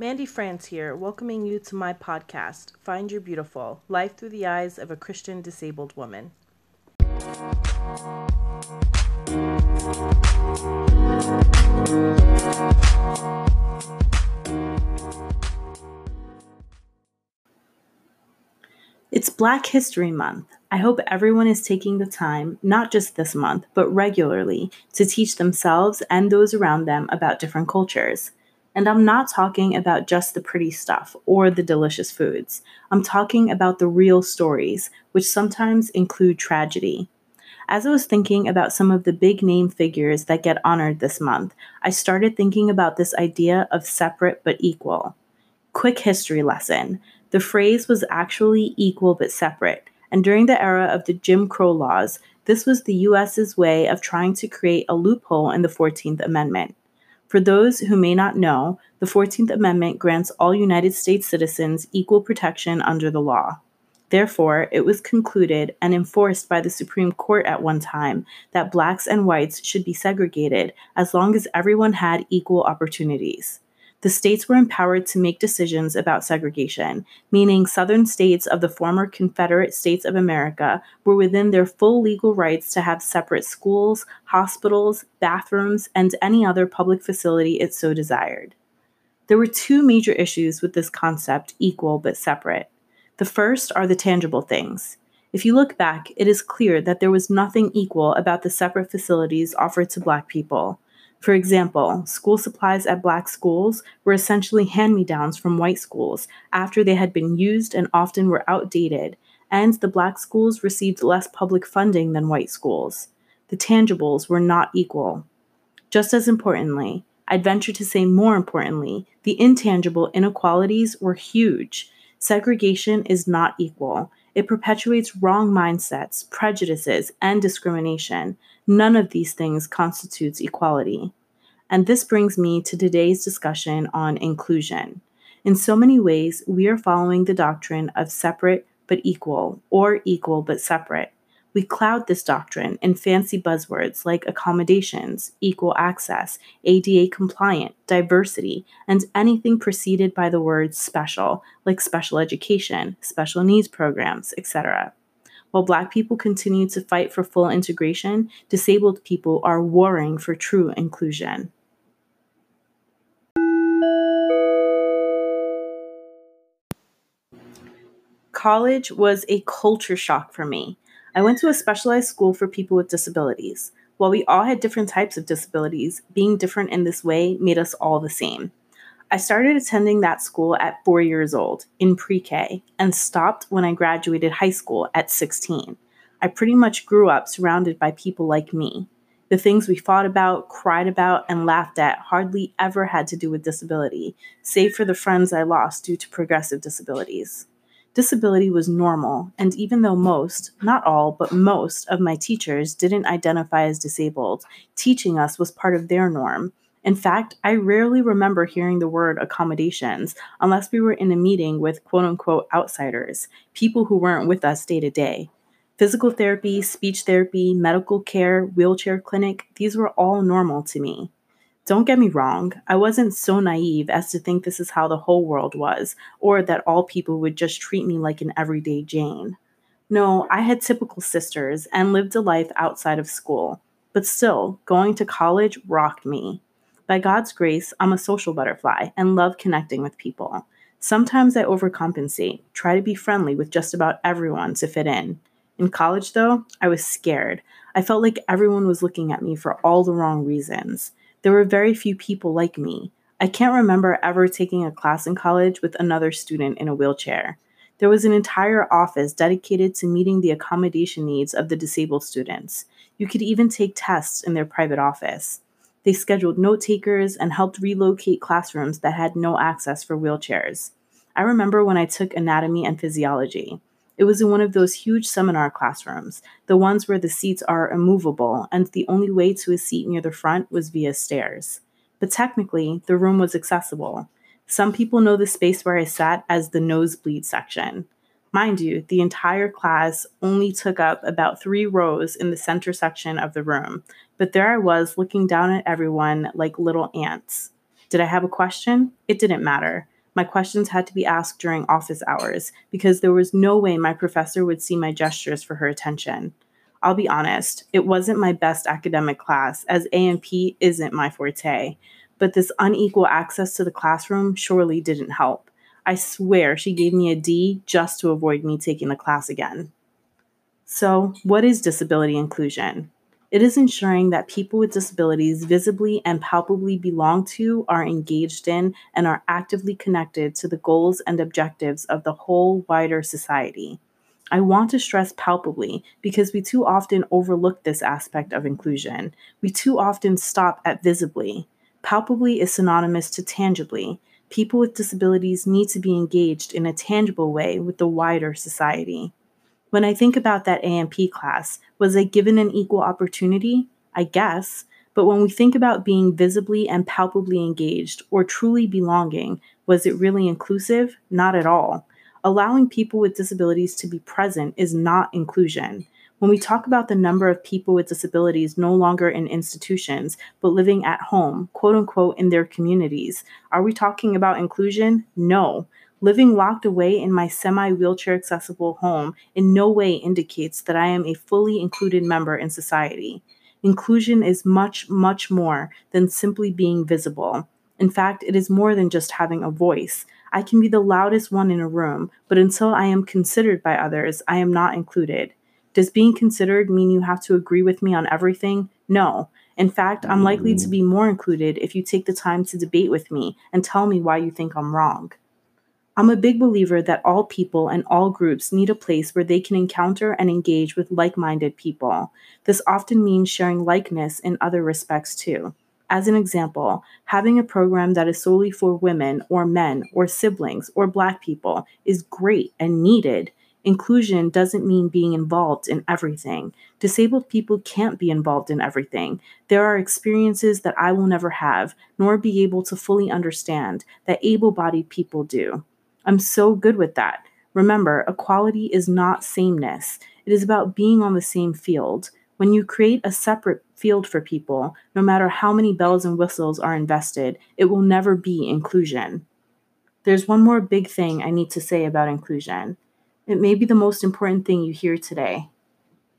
Mandy France here, welcoming you to my podcast, Find Your Beautiful Life Through the Eyes of a Christian Disabled Woman. It's Black History Month. I hope everyone is taking the time, not just this month, but regularly, to teach themselves and those around them about different cultures. And I'm not talking about just the pretty stuff or the delicious foods. I'm talking about the real stories, which sometimes include tragedy. As I was thinking about some of the big name figures that get honored this month, I started thinking about this idea of separate but equal. Quick history lesson the phrase was actually equal but separate, and during the era of the Jim Crow laws, this was the US's way of trying to create a loophole in the 14th Amendment. For those who may not know, the 14th Amendment grants all United States citizens equal protection under the law. Therefore, it was concluded and enforced by the Supreme Court at one time that blacks and whites should be segregated as long as everyone had equal opportunities the states were empowered to make decisions about segregation, meaning Southern states of the former Confederate States of America were within their full legal rights to have separate schools, hospitals, bathrooms, and any other public facility it so desired. There were two major issues with this concept, equal but separate. The first are the tangible things. If you look back, it is clear that there was nothing equal about the separate facilities offered to Black people. For example, school supplies at black schools were essentially hand me downs from white schools after they had been used and often were outdated, and the black schools received less public funding than white schools. The tangibles were not equal. Just as importantly, I'd venture to say more importantly, the intangible inequalities were huge. Segregation is not equal. It perpetuates wrong mindsets, prejudices, and discrimination. None of these things constitutes equality. And this brings me to today's discussion on inclusion. In so many ways, we are following the doctrine of separate but equal, or equal but separate. We cloud this doctrine in fancy buzzwords like accommodations, equal access, ADA compliant, diversity, and anything preceded by the word special, like special education, special needs programs, etc. While Black people continue to fight for full integration, disabled people are warring for true inclusion. College was a culture shock for me. I went to a specialized school for people with disabilities. While we all had different types of disabilities, being different in this way made us all the same. I started attending that school at four years old, in pre K, and stopped when I graduated high school at 16. I pretty much grew up surrounded by people like me. The things we fought about, cried about, and laughed at hardly ever had to do with disability, save for the friends I lost due to progressive disabilities. Disability was normal, and even though most, not all, but most of my teachers didn't identify as disabled, teaching us was part of their norm. In fact, I rarely remember hearing the word accommodations unless we were in a meeting with quote unquote outsiders, people who weren't with us day to day. Physical therapy, speech therapy, medical care, wheelchair clinic, these were all normal to me. Don't get me wrong, I wasn't so naive as to think this is how the whole world was, or that all people would just treat me like an everyday Jane. No, I had typical sisters and lived a life outside of school. But still, going to college rocked me. By God's grace, I'm a social butterfly and love connecting with people. Sometimes I overcompensate, try to be friendly with just about everyone to fit in. In college, though, I was scared. I felt like everyone was looking at me for all the wrong reasons. There were very few people like me. I can't remember ever taking a class in college with another student in a wheelchair. There was an entire office dedicated to meeting the accommodation needs of the disabled students. You could even take tests in their private office. They scheduled note takers and helped relocate classrooms that had no access for wheelchairs. I remember when I took anatomy and physiology. It was in one of those huge seminar classrooms, the ones where the seats are immovable, and the only way to a seat near the front was via stairs. But technically, the room was accessible. Some people know the space where I sat as the nosebleed section. Mind you, the entire class only took up about three rows in the center section of the room, but there I was looking down at everyone like little ants. Did I have a question? It didn't matter. My questions had to be asked during office hours because there was no way my professor would see my gestures for her attention. I'll be honest, it wasn't my best academic class, as A&P isn't my forte, but this unequal access to the classroom surely didn't help. I swear she gave me a D just to avoid me taking the class again. So, what is disability inclusion? It is ensuring that people with disabilities visibly and palpably belong to, are engaged in, and are actively connected to the goals and objectives of the whole wider society. I want to stress palpably because we too often overlook this aspect of inclusion. We too often stop at visibly. Palpably is synonymous to tangibly. People with disabilities need to be engaged in a tangible way with the wider society. When I think about that A&P class, was I given an equal opportunity? I guess. But when we think about being visibly and palpably engaged or truly belonging, was it really inclusive? Not at all. Allowing people with disabilities to be present is not inclusion. When we talk about the number of people with disabilities no longer in institutions, but living at home, quote unquote, in their communities, are we talking about inclusion? No. Living locked away in my semi wheelchair accessible home in no way indicates that I am a fully included member in society. Inclusion is much, much more than simply being visible. In fact, it is more than just having a voice. I can be the loudest one in a room, but until I am considered by others, I am not included. Does being considered mean you have to agree with me on everything? No. In fact, I'm likely to be more included if you take the time to debate with me and tell me why you think I'm wrong. I'm a big believer that all people and all groups need a place where they can encounter and engage with like minded people. This often means sharing likeness in other respects too. As an example, having a program that is solely for women or men or siblings or Black people is great and needed. Inclusion doesn't mean being involved in everything. Disabled people can't be involved in everything. There are experiences that I will never have, nor be able to fully understand, that able bodied people do. I'm so good with that. Remember, equality is not sameness, it is about being on the same field. When you create a separate field for people, no matter how many bells and whistles are invested, it will never be inclusion. There's one more big thing I need to say about inclusion. It may be the most important thing you hear today.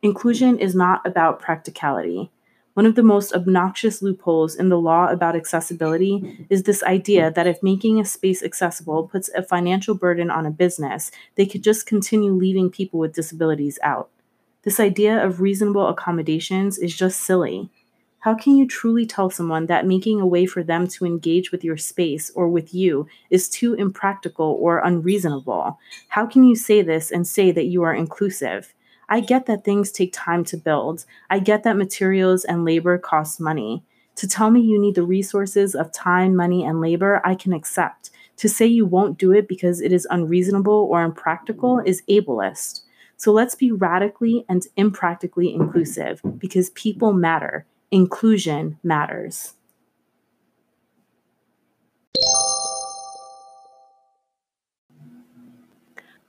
Inclusion is not about practicality. One of the most obnoxious loopholes in the law about accessibility is this idea that if making a space accessible puts a financial burden on a business, they could just continue leaving people with disabilities out. This idea of reasonable accommodations is just silly. How can you truly tell someone that making a way for them to engage with your space or with you is too impractical or unreasonable? How can you say this and say that you are inclusive? I get that things take time to build. I get that materials and labor cost money. To tell me you need the resources of time, money, and labor, I can accept. To say you won't do it because it is unreasonable or impractical is ableist. So let's be radically and impractically inclusive because people matter. Inclusion matters.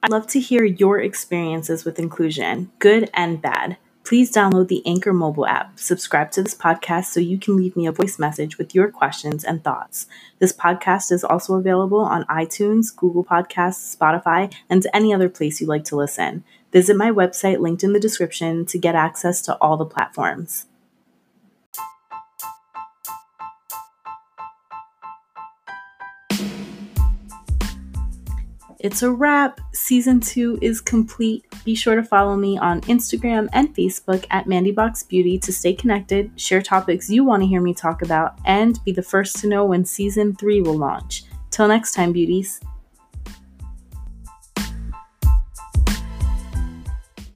I'd love to hear your experiences with inclusion, good and bad. Please download the Anchor mobile app, subscribe to this podcast so you can leave me a voice message with your questions and thoughts. This podcast is also available on iTunes, Google Podcasts, Spotify, and any other place you like to listen. Visit my website linked in the description to get access to all the platforms. It's a wrap. Season two is complete. Be sure to follow me on Instagram and Facebook at Mandybox Beauty to stay connected, share topics you want to hear me talk about, and be the first to know when season three will launch. Till next time, beauties.